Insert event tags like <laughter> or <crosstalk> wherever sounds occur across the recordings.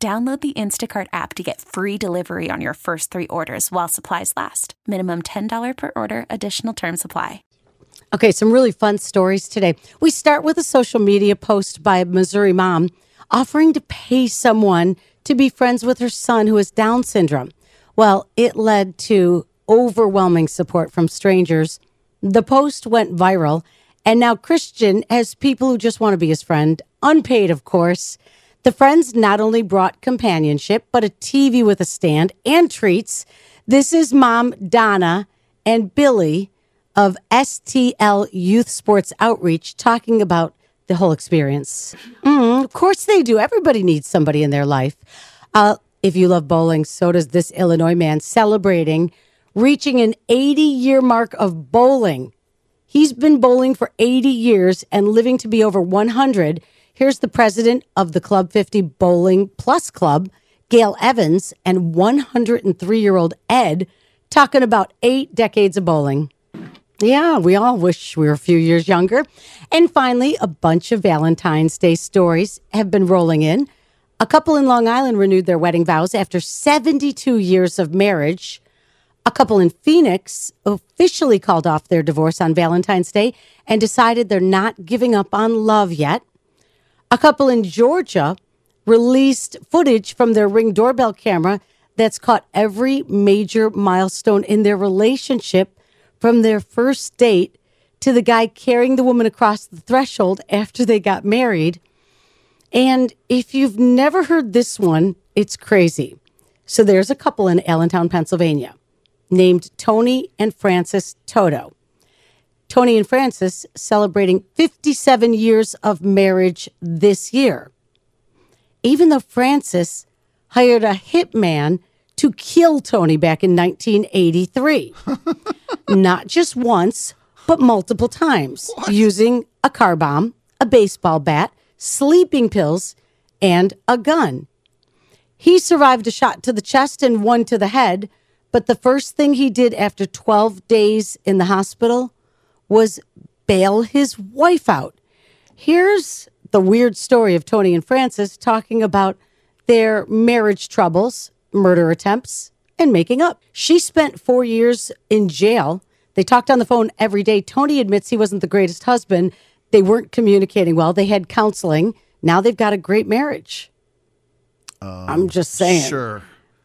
Download the Instacart app to get free delivery on your first three orders while supplies last. Minimum $10 per order, additional term supply. Okay, some really fun stories today. We start with a social media post by a Missouri mom offering to pay someone to be friends with her son who has Down syndrome. Well, it led to overwhelming support from strangers. The post went viral, and now Christian has people who just want to be his friend, unpaid, of course. The friends not only brought companionship, but a TV with a stand and treats. This is mom Donna and Billy of STL Youth Sports Outreach talking about the whole experience. Mm, of course they do. Everybody needs somebody in their life. Uh, if you love bowling, so does this Illinois man celebrating reaching an 80 year mark of bowling. He's been bowling for 80 years and living to be over 100. Here's the president of the Club 50 Bowling Plus Club, Gail Evans, and 103 year old Ed talking about eight decades of bowling. Yeah, we all wish we were a few years younger. And finally, a bunch of Valentine's Day stories have been rolling in. A couple in Long Island renewed their wedding vows after 72 years of marriage. A couple in Phoenix officially called off their divorce on Valentine's Day and decided they're not giving up on love yet. A couple in Georgia released footage from their ring doorbell camera that's caught every major milestone in their relationship from their first date to the guy carrying the woman across the threshold after they got married. And if you've never heard this one, it's crazy. So there's a couple in Allentown, Pennsylvania, named Tony and Frances Toto. Tony and Frances celebrating 57 years of marriage this year. Even though Frances hired a hitman to kill Tony back in 1983. <laughs> Not just once, but multiple times, what? using a car bomb, a baseball bat, sleeping pills, and a gun. He survived a shot to the chest and one to the head, but the first thing he did after 12 days in the hospital was bail his wife out. Here's the weird story of Tony and Frances talking about their marriage troubles, murder attempts, and making up. She spent four years in jail. They talked on the phone every day. Tony admits he wasn't the greatest husband. They weren't communicating well. They had counseling. Now they've got a great marriage. Um, I'm just saying. Sure.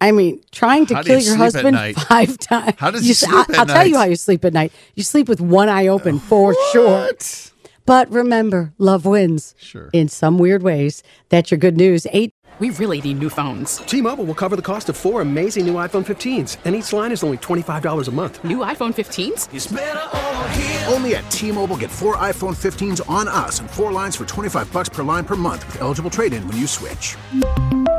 I mean, trying to how kill you your husband <laughs> five times. How does you, you sleep I, I'll night? tell you how you sleep at night. You sleep with one eye open uh, for what? sure. But remember, love wins. Sure. In some weird ways. That's your good news. Eight. We really need new phones. T-Mobile will cover the cost of four amazing new iPhone 15s, and each line is only $25 a month. New iPhone 15s? Only at T-Mobile get four iPhone 15s on us and four lines for 25 bucks per line per month with eligible trade-in when you switch.